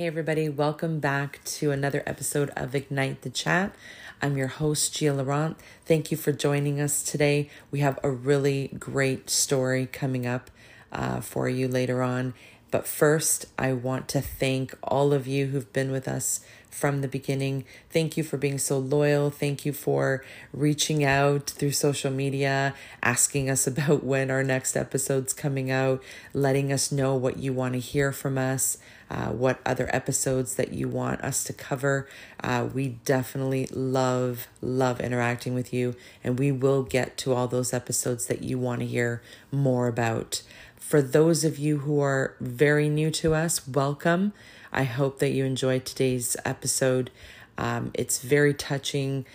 Hey, everybody, welcome back to another episode of Ignite the Chat. I'm your host, Gia Laurent. Thank you for joining us today. We have a really great story coming up uh, for you later on. But first, I want to thank all of you who've been with us from the beginning. Thank you for being so loyal. Thank you for reaching out through social media, asking us about when our next episode's coming out, letting us know what you want to hear from us. Uh, what other episodes that you want us to cover. Uh, we definitely love, love interacting with you, and we will get to all those episodes that you want to hear more about. For those of you who are very new to us, welcome. I hope that you enjoyed today's episode. Um, it's very touching,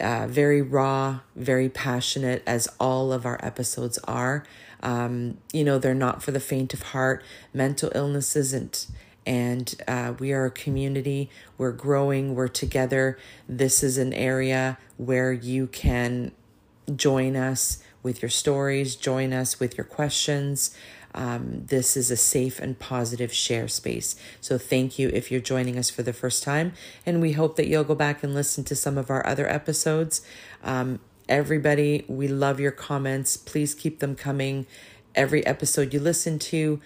uh, very raw, very passionate, as all of our episodes are. Um, you know, they're not for the faint of heart. Mental illness isn't. And uh, we are a community. We're growing. We're together. This is an area where you can join us with your stories, join us with your questions. Um, this is a safe and positive share space. So, thank you if you're joining us for the first time. And we hope that you'll go back and listen to some of our other episodes. Um, everybody, we love your comments. Please keep them coming. Every episode you listen to,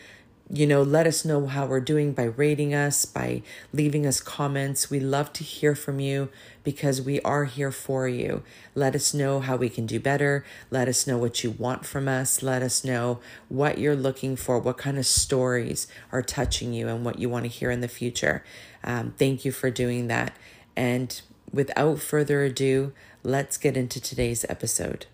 you know, let us know how we're doing by rating us, by leaving us comments. We love to hear from you because we are here for you. Let us know how we can do better. Let us know what you want from us. Let us know what you're looking for, what kind of stories are touching you, and what you want to hear in the future. Um, thank you for doing that. And without further ado, let's get into today's episode.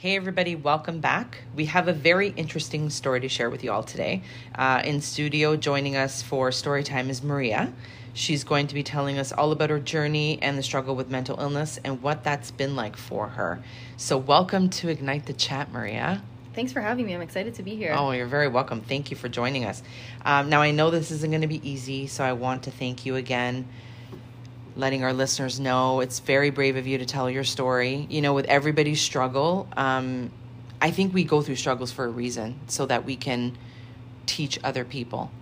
Hey, everybody, welcome back. We have a very interesting story to share with you all today. Uh, in studio, joining us for story time is Maria. She's going to be telling us all about her journey and the struggle with mental illness and what that's been like for her. So, welcome to Ignite the Chat, Maria. Thanks for having me. I'm excited to be here. Oh, you're very welcome. Thank you for joining us. Um, now, I know this isn't going to be easy, so I want to thank you again letting our listeners know it's very brave of you to tell your story. You know, with everybody's struggle, um, I think we go through struggles for a reason so that we can teach other people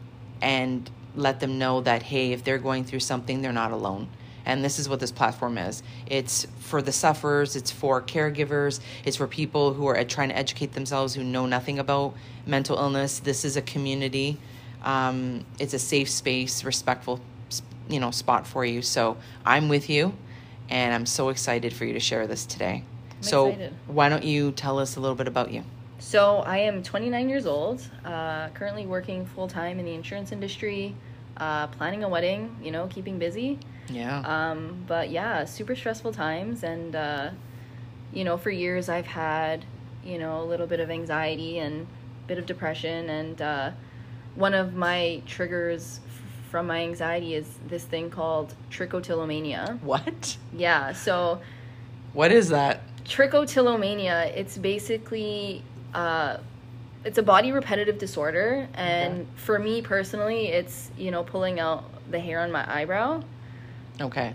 and let them know that, hey, if they're going through something, they're not alone. And this is what this platform is it's for the sufferers, it's for caregivers, it's for people who are trying to educate themselves who know nothing about mental illness. This is a community, um, it's a safe space, respectful you know spot for you. So I'm with you, and I'm so excited for you to share this today. I'm so excited. why don't you tell us a little bit about you? So I am 29 years old, uh, currently working full time in the insurance industry, uh, planning a wedding. You know, keeping busy. Yeah. Um, but yeah, super stressful times, and uh, you know, for years I've had you know a little bit of anxiety and a bit of depression, and uh, one of my triggers from my anxiety is this thing called trichotillomania. what? Yeah, so What is that? trichotillomania it's basically uh, it's a body repetitive disorder and Okay. for me personally it's you know pulling out the hair on my eyebrow Okay.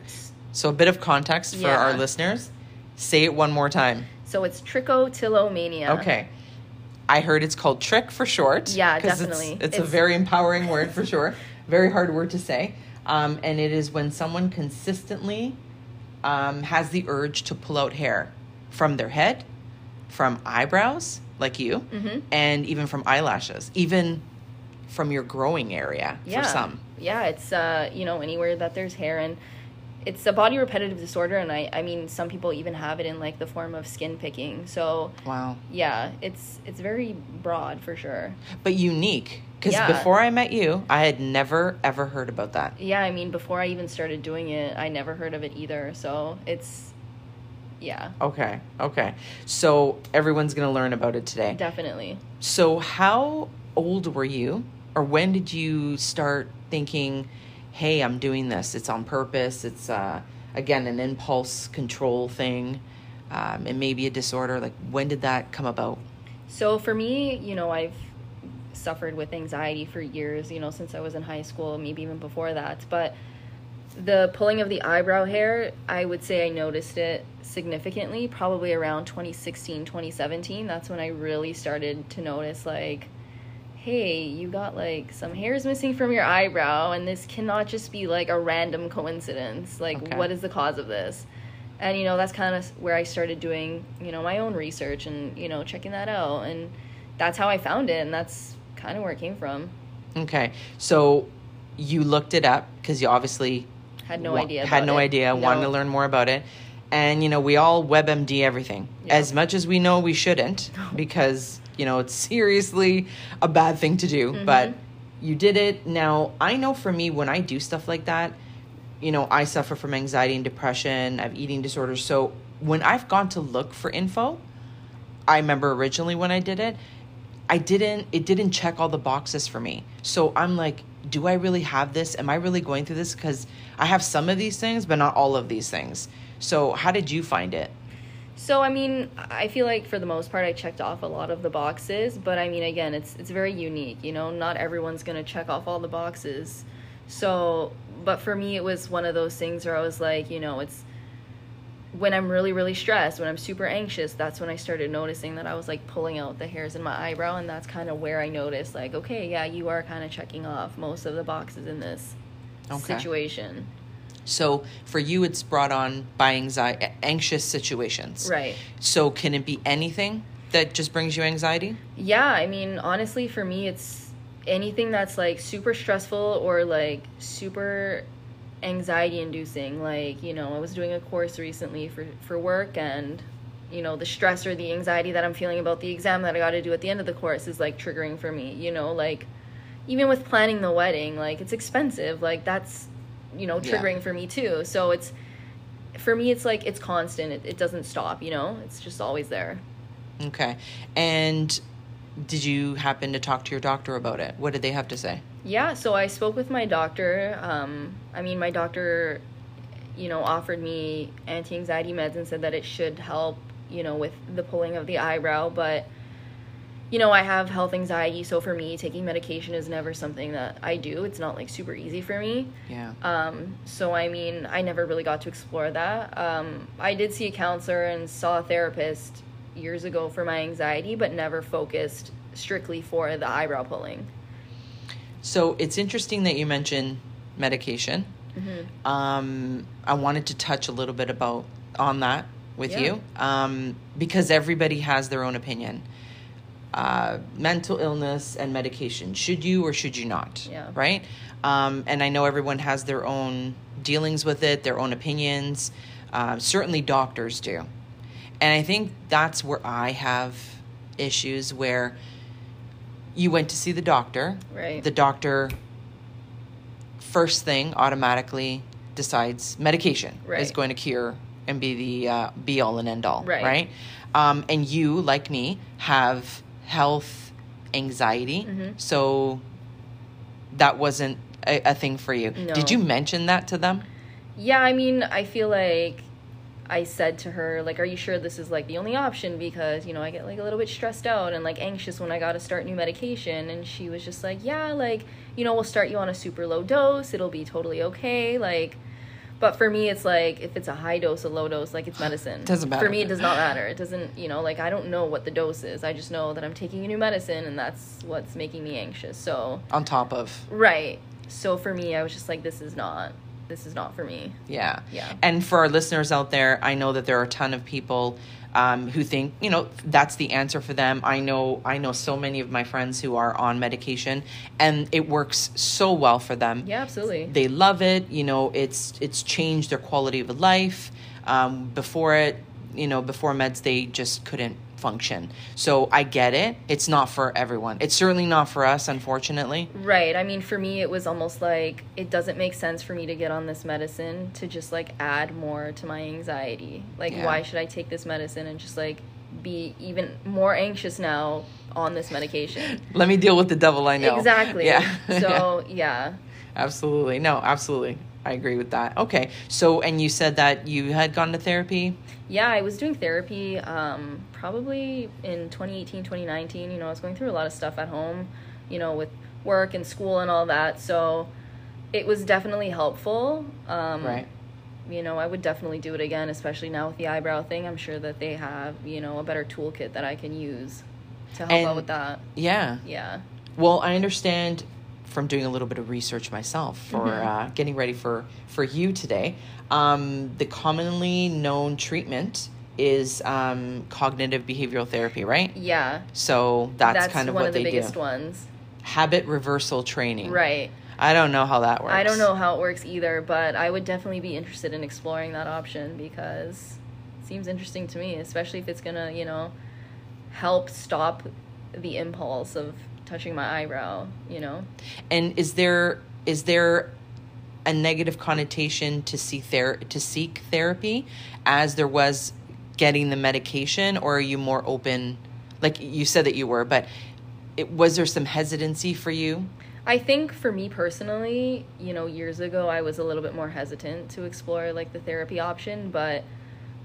So a bit of context for our listeners. Say it one more time. so it's trichotillomania Okay. I heard it's called trich for short. yeah definitely. It's, it's, a very empowering word for sure. Very hard word to say. Um, and it is when someone consistently um, has the urge to pull out hair from their head, from eyebrows, like you, Mhm. and even from eyelashes, even from your growing area yeah for some. yeah it's uh you know anywhere that there's hair and it's a body repetitive disorder and i i mean some people even have it in like the form of skin picking so Wow. yeah it's it's very broad for sure But unique. Because Yeah. before I met you, I had never, ever heard about that. yeah i mean before i even started doing it i never heard of it either so it's yeah Okay. Okay. So everyone's going to learn about it today. definitely So, how old were you, or when did you start thinking, "Hey, I'm doing this. It's on purpose. It's uh, again an impulse control thing, um, and maybe a disorder." Like, when did that come about? So for me, you know, I've suffered with anxiety for years, you know, since I was in high school, maybe even before that. But the pulling of the eyebrow hair, I would say I noticed it significantly probably around 2016, 2017. That's when I really started to notice like hey, you got like some hairs missing from your eyebrow, and this cannot just be like a random coincidence. Like, Okay. what is the cause of this? And you know, that's kind of where I started doing, you know, my own research and you know, checking that out, and that's how I found it, and that's kind of where it came from. Okay. So you looked it up because you obviously Had no wa- idea. Had no it. idea. Wanted to learn more about it. And you know, we all WebMD everything. Yeah. As much as we know we shouldn't because, you know, it's seriously a bad thing to do, Mm-hmm. but you did it. Now, I know for me when I do stuff like that, you know, I suffer from anxiety and depression, I have eating disorders. So, when I've gone to look for info, I remember originally when I did it, I didn't it didn't check all the boxes for me. So I'm like, do I really have this? Am I really going through this cuz I have some of these things but not all of these things. So how did you find it? So I mean, I feel like for the most part I checked off a lot of the boxes, but I mean again, it's it's very unique, you know, not everyone's going to check off all the boxes. So, but for me it was one of those things where I was like, you know, it's when I'm really really stressed, when I'm super anxious, that's when I started noticing that I was like pulling out the hairs in my eyebrow and that's kind of where I noticed like, okay, yeah, you are kind of checking off most of the boxes in this Okay. situation. So for you it's brought on by anxiety anxious situations. Right. So can it be anything that just brings you anxiety? Yeah, I mean, honestly, for me, it's anything that's like super stressful or like super anxiety inducing. Like, you know, I was doing a course recently for, for work, and, you know, the stress or the anxiety that I'm feeling about the exam that I got to do at the end of the course is like triggering for me. You know, like, even with planning the wedding, like, it's expensive. Like, that's, you know, Yeah. triggering for me too. So it's, for me, it's like, it's constant. It, it doesn't stop, you know? It's just always there. Okay. And did you happen to talk to your doctor about it? What did they have to say? Yeah, so I spoke with my doctor. Um, I mean, my doctor, you know, offered me anti anxiety meds and said that it should help, you know, with the pulling of the eyebrow. But, you know, I have health anxiety, so for me, taking medication is never something that I do. It's not like super easy for me. Yeah. Um, so I mean, I never really got to explore that. Um, I did see a counselor and saw a therapist years ago for my anxiety, but never focused strictly for the eyebrow pulling. So it's interesting that you mentioned medication. Mm-hmm. Um, I wanted to touch a little bit about on that with Yeah. you um, because everybody has their own opinion. Uh, mental illness and medication. Should you or should you not? Yeah. Right. Um, and I know everyone has their own dealings with it, their own opinions. Uh, certainly, doctors do. And I think that's where I have issues where you went to see the doctor. Right. The doctor first thing automatically decides medication is going to cure and be the uh, be all and end all, Right. right? Um, and you, like me, have health anxiety, Mhm. so that wasn't a, a thing for you. No. Did you mention that to them? Yeah, I mean, I feel like I said to her, like, are you sure this is like the only option? Because, you know, I get like a little bit stressed out and like anxious when I got to start new medication. And she was just like, yeah, like, you know, we'll start you on a super low dose. It'll be totally okay. Like, but for me, it's like if it's a high dose, a low dose, like it's medicine. Doesn't matter. For me, it does not matter. It doesn't, you know, like I don't know what the dose is. I just know that I'm taking a new medicine and that's what's making me anxious. So, On top of right. So for me, I was just like, this is not, this is not for me. Yeah. Yeah. And for our listeners out there, I know that there are a ton of people um, who think, you know, that's the answer for them. I know I know so many of my friends who are on medication and it works so well for them. Yeah, absolutely. They love it, you know, it's it's changed their quality of life. Um, before it, you know, before meds they just couldn't function. So I get it. It's not for everyone. It's certainly not for us, unfortunately. Right. I mean, for me, it was almost like it doesn't make sense for me to get on this medicine to just like add more to my anxiety. Like, Yeah. why should I take this medicine and just like be even more anxious now on this medication? Let me deal with the devil I know. Exactly. Yeah. So, yeah. Absolutely. No, absolutely. I agree with that. Okay. So, and you said that you had gone to therapy? Yeah, I was doing therapy um, probably in 2018, 2019. You know, I was going through a lot of stuff at home, you know, with work and school and all that. So it was definitely helpful. Um, Right. You know, I would definitely do it again, especially now with the eyebrow thing. I'm sure that they have, you know, a better toolkit that I can use to help And- out with that. Yeah. Yeah. Well, I understand from doing a little bit of research myself for Mm-hmm. uh, getting ready for for you today. Um, the commonly known treatment is um, cognitive behavioral therapy, right? Yeah. So that's, kind of one what of the they biggest do. ones. Habit reversal training. Right. I don't know how that works. I don't know how it works either, but I would definitely be interested in exploring that option because it seems interesting to me, especially if it's gonna, you know, help stop the impulse of touching my eyebrow, you know? And is there is there a negative connotation to see ther- to seek therapy as there was getting the medication or are you more open like you said that you were but it, was there some hesitancy for you I think for me personally, you know, years ago I was a little bit more hesitant to explore like the therapy option, but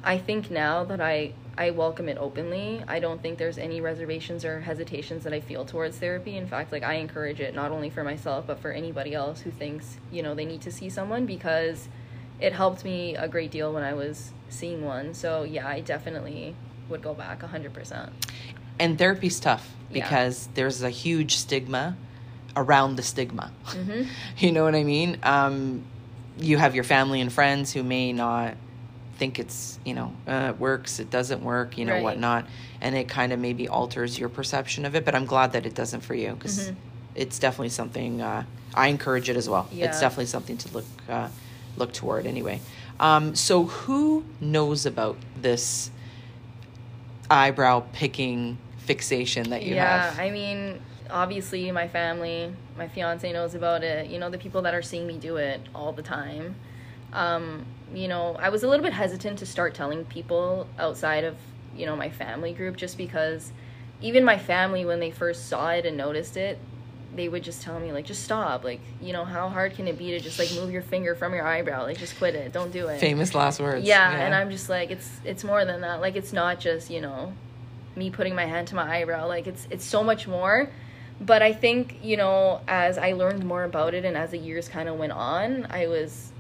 I think now that I I welcome it openly. I don't think there's any reservations or hesitations that I feel towards therapy. In fact, like I encourage it not only for myself but for anybody else who thinks, you know, they need to see someone because it helped me a great deal when I was seeing one. So, yeah, I definitely would go back 100%. and therapy's tough Yeah. because there's a huge stigma around the stigma Mm-hmm. you know what i mean um, you have your family and friends who may not think it's you know uh, it works it doesn't work you know Right. whatnot and it kind of maybe alters your perception of it but i'm glad that it doesn't for you because Mhm. it's definitely something uh, i encourage it as well it's definitely something to look uh, look toward anyway um, so who knows about this eyebrow picking fixation that you have? yeah, have I mean, obviously, my family, my fiance knows about it. You know, the people that are seeing me do it all the time. Um, you know, I was a little bit hesitant to start telling people outside of, you know, my family group just because even my family, when they first saw it and noticed it, they would just tell me, like, just stop. Like, you know, how hard can it be to just, like, move your finger from your eyebrow? Like, just quit it. Don't do it famous last words yeah, and i'm just like it's it's more than that like it's not just you know me putting my hand to my eyebrow like it's it's so much more but i think you know as i learned more about it and as the years kind of went on i was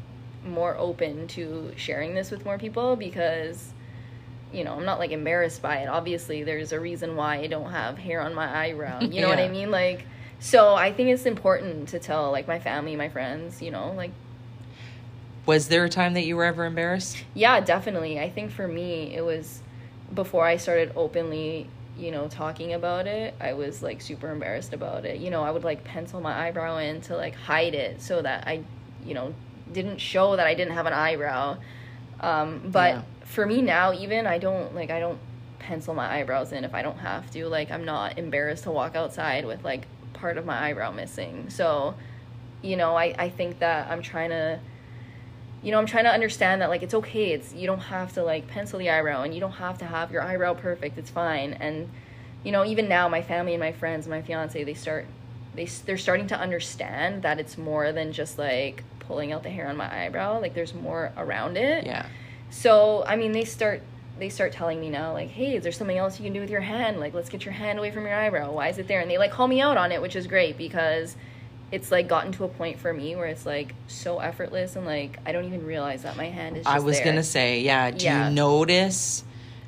more open to sharing this with more people because you know i'm not like embarrassed by it. Obviously there's a reason why i don't have hair on my eyebrow. You know what i mean? Like so i think it's important to tell like my family my friends you know like was there a time that you were ever embarrassed? Yeah, definitely. I think for me, it was before I started openly, you know, talking about it, I was like super embarrassed about it. You know, I would like pencil my eyebrow in to like hide it so that I, you know, didn't show that I didn't have an eyebrow. Um, but Yeah. for me now, even I don't like, I don't pencil my eyebrows in if I don't have to. Like, I'm not embarrassed to walk outside with like part of my eyebrow missing. So, you know, I, I think that I'm trying to you know, I'm trying to understand that like it's okay. It's you don't have to like pencil the eyebrow and you don't have to have your eyebrow perfect. It's fine. And you know, even now my family and my friends, my fiance, they start they they're starting to understand that it's more than just like pulling out the hair on my eyebrow. Like there's more around it. yeah So, I mean, they start they start telling me now like, "Hey, is there something else you can do with your hand? Like, let's get your hand away from your eyebrow. Why is it there?" And they like call me out on it, which is great because it's like gotten to a point for me where it's like so effortless and like I don't even realize that my hand is just i was there. gonna say yeah do Yeah. you notice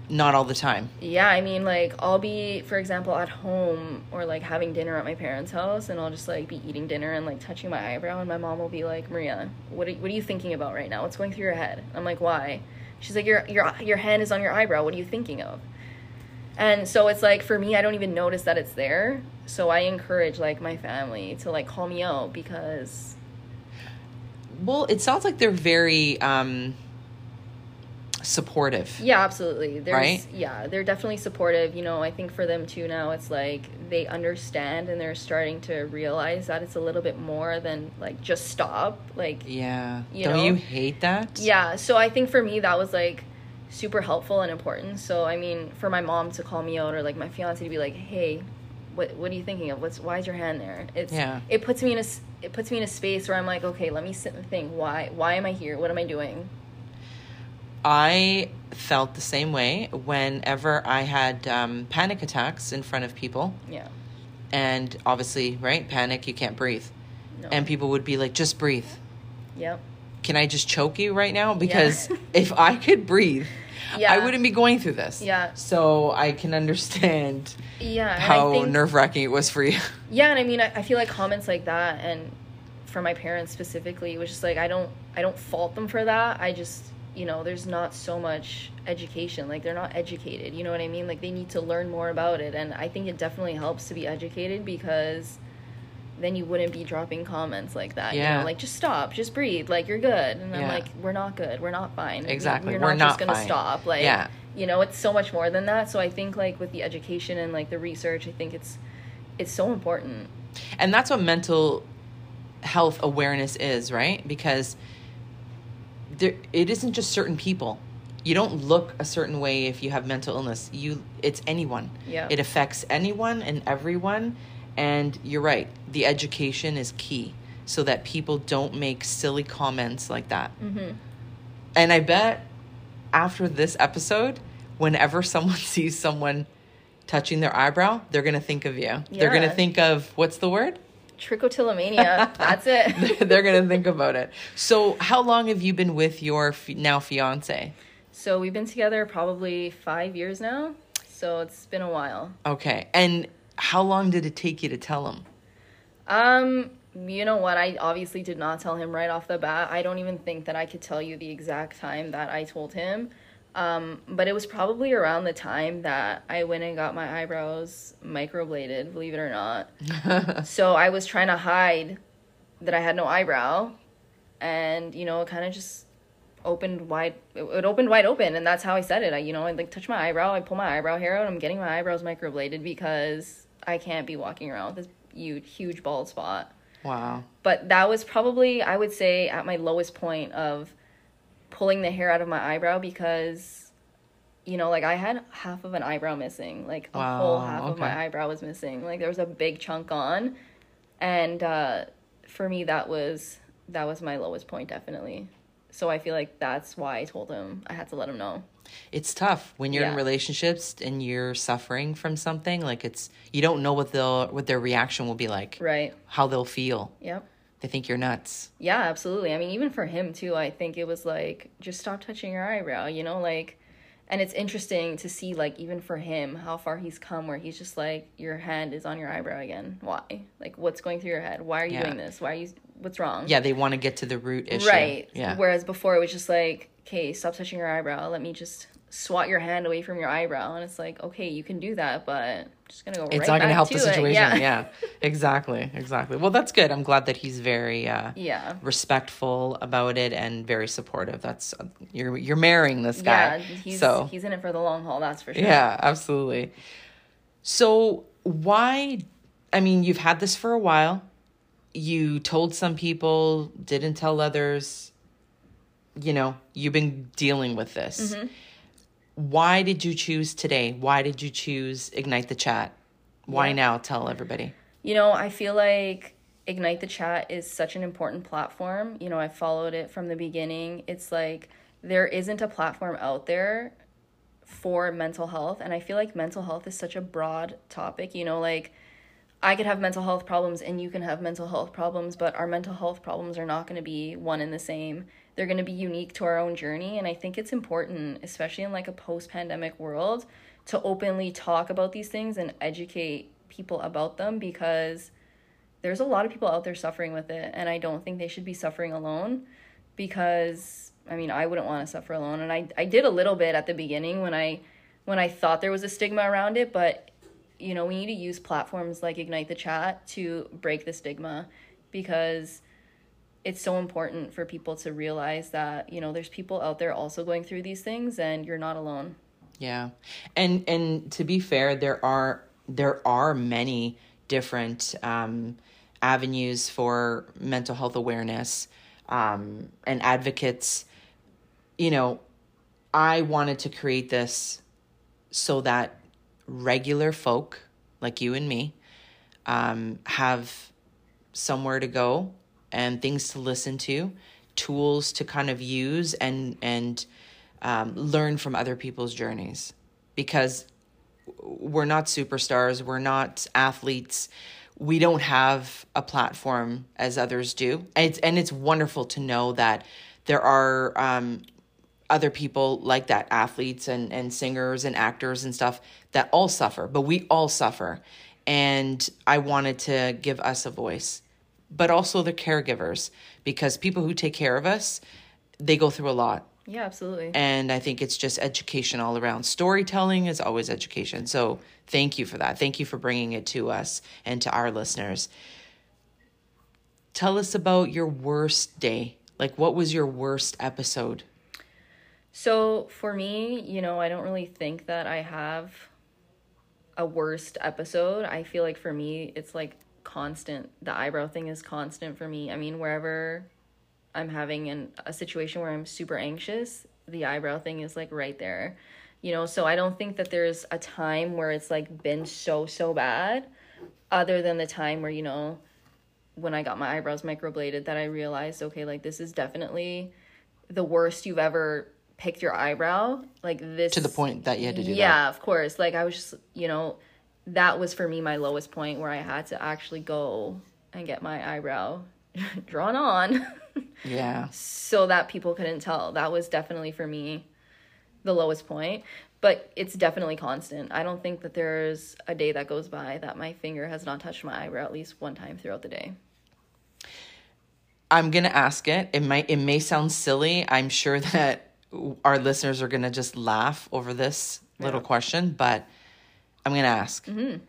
not all the time Yeah, I mean, like, I'll be, for example, at home or like having dinner at my parents' house, and I'll just like be eating dinner and like touching my eyebrow, and my mom will be like, "Maria, what are, what are you thinking about right now? What's going through your head?" I'm like, "Why?" She's like, "Your your your hand is on your eyebrow. What are you thinking of?" And so it's like for me, I don't even notice that it's there. So I encourage like my family to like call me out because well it sounds like they're very um supportive Yeah, absolutely. There's, Right? Yeah, they're definitely supportive. You know, I think for them too now, it's like they understand and they're starting to realize that it's a little bit more than like just stop. Like, yeah You don't know? you hate that yeah. So I think for me, that was like super helpful and important. So I mean, for my mom to call me out or like my fiance to be like, "Hey, what what are you thinking of? What's why is your hand there?" It's Yeah. It puts me in a it puts me in a space where I'm like, okay, let me sit and think. Why why am I here? What am I doing? I felt the same way whenever I had um, panic attacks in front of people. Yeah. And obviously, right, panic, you can't breathe. No. and people would be like, just breathe. Yep. Can I just choke you right now? Because if I could breathe, Yeah. I wouldn't be going through this. Yeah. So I can understand Yeah. how nerve wracking it was for you. Yeah, and I mean, I, I feel like comments like that, and for my parents specifically, it was just like I don't, I don't fault them for that. I just, you know, there's not so much education. Like they're not educated. You know what I mean? Like they need to learn more about it, and I think it definitely helps to be educated because then you wouldn't be dropping comments like that. You Yeah. know, like just stop, just breathe. Like you're good, and I'm Yeah. like, we're not good. We're not fine. Exactly. We're, We're not, not just gonna stop. Like Yeah. you know, it's so much more than that. So I think like with the education and like the research, I think it's it's so important. And that's what mental health awareness is, right? Because there it isn't just certain people. You don't look a certain way if you have mental illness. You it's anyone. Yeah. It affects anyone and everyone. And you're right. The education is key so that people don't make silly comments like that. Mm-hmm. And I bet after this episode, whenever someone sees someone touching their eyebrow, they're going to think of you. They're going to think of what's the word? Trichotillomania. That's it. they're going to think about it. So, how long have you been with your f- now fiance? so we've been together probably five years now. So it's been a while. Okay. And how long did it take you to tell him? Um, you know what? I obviously did not tell him right off the bat. I don't even think that I could tell you the exact time that I told him. Um, but it was probably around the time that I went and got my eyebrows microbladed, believe it or not. so I was trying to hide that I had no eyebrow, and you know, it kind of just opened wide. It, it opened wide open, and that's how I said it. I, you know, I like touch my eyebrow, I pull my eyebrow hair out. I'm getting my eyebrows microbladed because I can't be walking around with this huge, huge bald spot. Wow. But that was probably, I would say, at my lowest point of pulling the hair out of my eyebrow because, you know, like I had half of an eyebrow missing. Like a whole Wow, half of my eyebrow was missing. Like there was a big chunk on. And uh, for me, that was that was my lowest point, definitely. So I feel like that's why I told him I had to let him know. It's tough when you're in relationships and you're suffering from something like it's you don't know what they'll what their reaction will be like, Right. how they'll feel. Yep. They think you're nuts. Yeah, absolutely. I mean, even for him too, I think it was like just stop touching your eyebrow, you know, like and it's interesting to see like even for him how far he's come where he's just like your hand is on your eyebrow again. Why? Like what's going through your head? Why are you Yeah. doing this? Why are you what's wrong? Yeah, they want to get to the root issue. Right. Yeah. Whereas before it was just like, okay, stop touching your eyebrow. Let me just swat your hand away from your eyebrow. And it's like, okay, you can do that, but I'm just gonna go right. it's right not to help to the situation. Yeah. Yeah. exactly, exactly. Well, that's good. I'm glad that he's very uh, yeah. respectful about it and very supportive. That's you're you're marrying this Yeah. guy. He's so he's in it for the long haul, that's for sure. yeah, absolutely. So why? I mean, you've had this for a while. You told some people, didn't tell others. You know, you've been dealing with this. Mm-hmm. Why did you choose today? Why did you choose Ignite the Chat? Why Yeah. now? Tell everybody. You know, I feel like Ignite the Chat is such an important platform. You know, I followed it from the beginning. It's like there isn't a platform out there for mental health. And I feel like mental health is such a broad topic. You know, like I could have mental health problems and you can have mental health problems, but our mental health problems are not going to be one and the same. They're going to be unique to our own journey. And I think it's important, especially in like a post pandemic world, to openly talk about these things and educate people about them because there's a lot of people out there suffering with it. And I don't think they should be suffering alone because I mean, I wouldn't want to suffer alone. And I, I did a little bit at the beginning when I when I thought there was a stigma around it, but you know, we need to use platforms like Ignite the Chat to break the stigma because it's so important for people to realize that, you know, there's people out there also going through these things and you're not alone. Yeah. And and to be fair, there are there are many different um avenues for mental health awareness um and advocates. You know, I wanted to create this so that regular folk like you and me um have somewhere to go and things to listen to, tools to kind of use and and um, learn from other people's journeys because we're not superstars, we're not athletes, we don't have a platform as others do. And it's, and it's wonderful to know that there are um, other people like that, athletes and, and singers and actors and stuff that all suffer, but we all suffer. And I wanted to give us a voice, but also the caregivers, because people who take care of us, they go through a lot. Yeah, absolutely. And I think it's just education all around. Storytelling is always education. So thank you for that. Thank you for bringing it to us and to our listeners. Tell us about your worst day. Like, what was your worst episode? So for me, you know, I don't really think that I have a worst episode. I feel like for me, it's like constant. The eyebrow thing is constant for me. I mean, wherever I'm having an, a situation where I'm super anxious, the eyebrow thing is like right there. You know, so I don't think that there's a time where it's like been so, so bad, other than the time where, you know, when I got my eyebrows microbladed, that I realized, okay, like this is definitely the worst you've ever picked your eyebrow. Like this. To the point that you had to do yeah, that. of course. Like I was just, you know, that was for me my lowest point where I had to actually go and get my eyebrow drawn on. Yeah. so that people couldn't tell. That was definitely for me the lowest point, but it's definitely constant. I don't think that there's a day that goes by that my finger has not touched my eyebrow at least one time throughout the day. I'm gonna ask it. It might it may sound silly. I'm sure that our listeners are gonna just laugh over this little Yeah. question, but I'm gonna ask. Mm-hmm.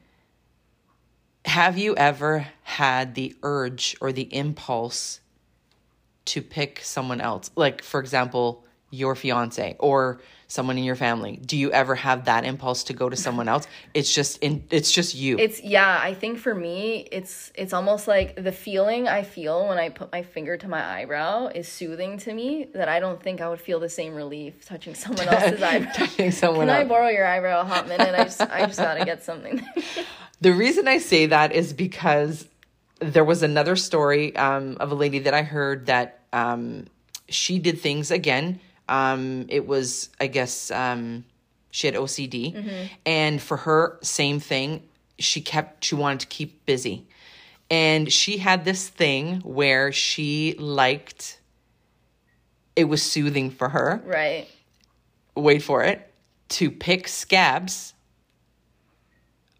Have you ever had the urge or the impulse to pick someone else? Like, for example, your fiance or someone in your family. Do you ever have that impulse to go to someone else? It's just in it's just you. It's yeah, I think for me it's it's almost like the feeling I feel when I put my finger to my eyebrow is soothing to me that I don't think I would feel the same relief touching someone else's eyebrow. Touching someone Can I borrow your eyebrow a hot minute? I just I just gotta get something. The reason I say that is because there was another story um, of a lady that I heard that um, she did things again. Um, it was, I guess, um, she had OCD, and for her, same thing. She kept, she wanted to keep busy, and she had this thing where she liked. It was soothing for her. right. Wait for it to pick scabs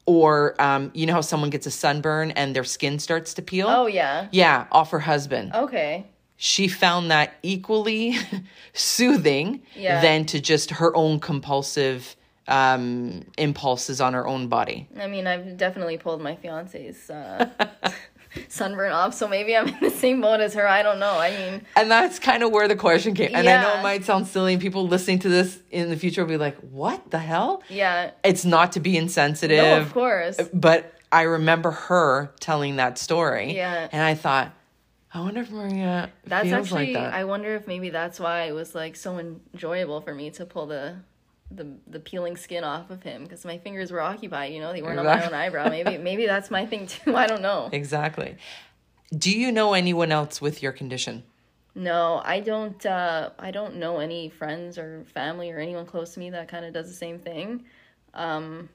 or um, you know how someone gets a sunburn and their skin starts to peel Oh yeah. yeah off her husband Okay. She found that equally soothing Yeah. than to just her own compulsive um, impulses on her own body I mean, I've definitely pulled my fiance's uh, sunburn off, so maybe I'm in the same boat as her. I don't know. I mean, and that's kind of where the question came and i know it might sound silly and people listening to this in the future will be like what the hell yeah. it's not to be insensitive No, of course. but I remember her telling that story. Yeah. And I thought, I wonder if Maria That's feels actually. like that. I wonder if maybe that's why it was like so enjoyable for me to pull the. The, the peeling skin off of him because my fingers were occupied you know they weren't on my own eyebrow maybe maybe that's my thing too i don't know exactly. Do you know anyone else with your condition? No, I don't. Uh, I don't know any friends or family or anyone close to me that kind of does the same thing. Um,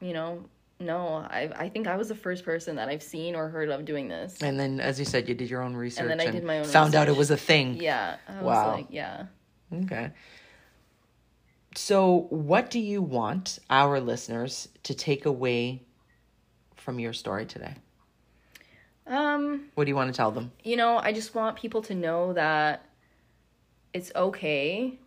you know, no. I I think I was the first person that I've seen or heard of doing this. And then, as you said, you did your own research And then I did my own found out it was a thing. Yeah, I was Wow. like, yeah. Okay. So, what do you want our listeners to take away from your story today? Um, What do you want to tell them? you know, I just want people to know that it's okay,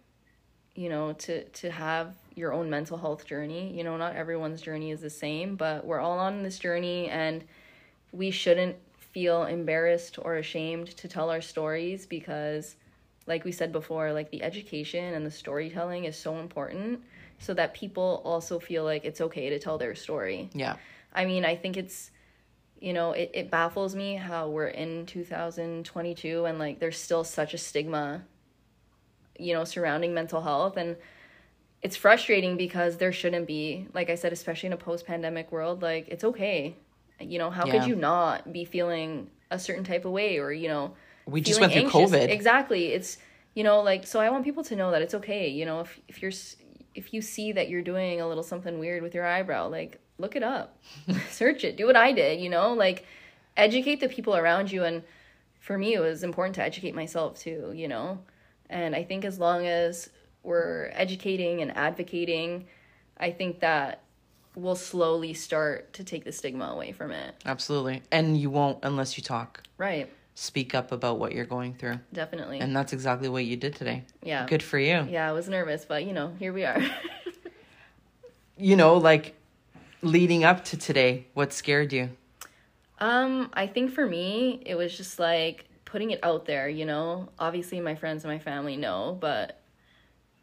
you know, to to have your own mental health journey. You know, not everyone's journey is the same, but we're all on this journey and we shouldn't feel embarrassed or ashamed to tell our stories because like we said before, like the education and the storytelling is so important so that people also feel like it's okay to tell their story. Yeah. I mean, I think it's, you know, it, it baffles me how we're in 2022 and like there's still such a stigma, you know, surrounding mental health. And it's frustrating because there shouldn't be, like I said, especially in a post pandemic world, like it's okay. You know, how Yeah. could you not be feeling a certain type of way or, you know, We just went through anxious. COVID. Exactly. It's you know like so I want people to know that it's okay. You know if if you're if you see that you're doing a little something weird with your eyebrow, like look it up, search it, do what I did, you know, like educate the people around you. And for me, it was important to educate myself too, you know. And I think as long as we're educating and advocating, I think that we'll slowly start to take the stigma away from it. Absolutely. And you won't unless you talk. Right. Speak up about what you're going through. Definitely. And that's exactly what you did today. yeah. Good for you. Yeah, I was nervous, but you know, here we are. You know, like leading up to today, what scared you? Um, I think for me, it was just like putting it out there, you know. Obviously, my friends and my family know, but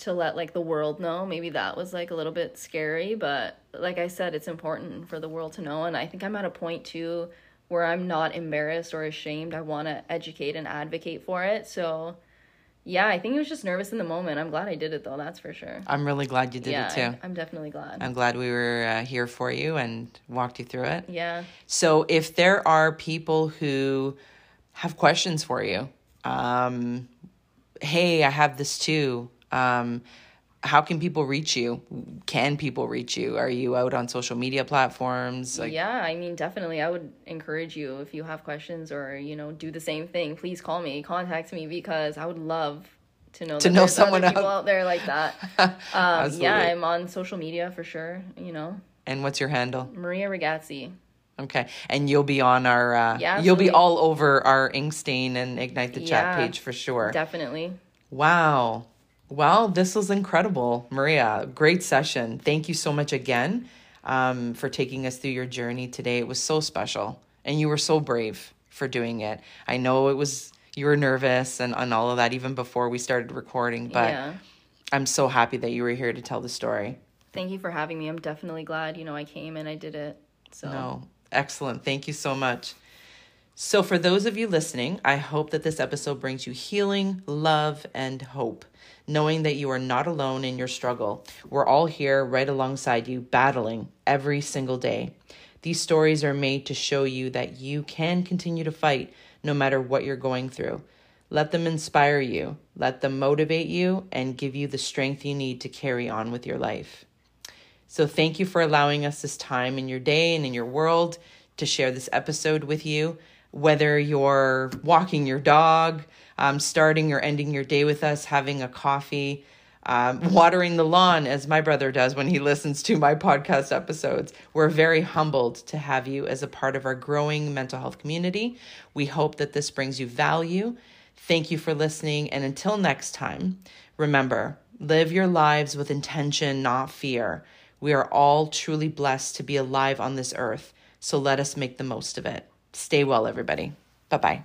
to let like the world know, maybe that was like a little bit scary. But like I said, it's important for the world to know, and I think I'm at a point too where I'm not embarrassed or ashamed. I want to educate and advocate for it. So, yeah, I think I was just nervous in the moment. I'm glad I did it though. That's for sure. I'm really glad you did yeah, it too. I, am definitely glad. I'm glad we were uh, here for you and walked you through it. yeah. So, if there are people who have questions for you, um, hey, I have this too. Um, how can people reach you? Can people reach you? Are you out on social media platforms? Like, yeah, I mean, definitely. I would encourage you if you have questions or you know do the same thing. Please call me, contact me because I would love to know To know there's other someone people out- out there like that. Um, yeah, I'm on social media for sure. You know, And what's your handle? Maria Ragazzi. Okay, and you'll be on our. Uh, Yeah, you'll be all over our Inkstein and Ignite the Chat page for sure. Definitely. Wow. Well, this was incredible, Maria. Great session. Thank you so much again um, for taking us through your journey today. It was so special, and you were so brave for doing it. I know it was you were nervous and, on all of that even before we started recording, but yeah. I'm so happy that you were here to tell the story. Thank you for having me. I'm definitely glad. You know, I came and I did it. So No, excellent. Thank you so much. So, for those of you listening, I hope that this episode brings you healing, love, and hope, knowing that you are not alone in your struggle. We're all here right alongside you, battling every single day. These stories are made to show you that you can continue to fight no matter what you're going through. Let them inspire you, let them motivate you, and give you the strength you need to carry on with your life. So, thank you for allowing us this time in your day and in your world to share this episode with you. Whether you're walking your dog, um, starting or ending your day with us, having a coffee, um, watering the lawn, as my brother does when he listens to my podcast episodes, we're very humbled to have you as a part of our growing mental health community. We hope that this brings you value. Thank you for listening. And until next time, remember live your lives with intention, not fear. We are all truly blessed to be alive on this earth, so let us make the most of it. Stay well, everybody. Bye bye.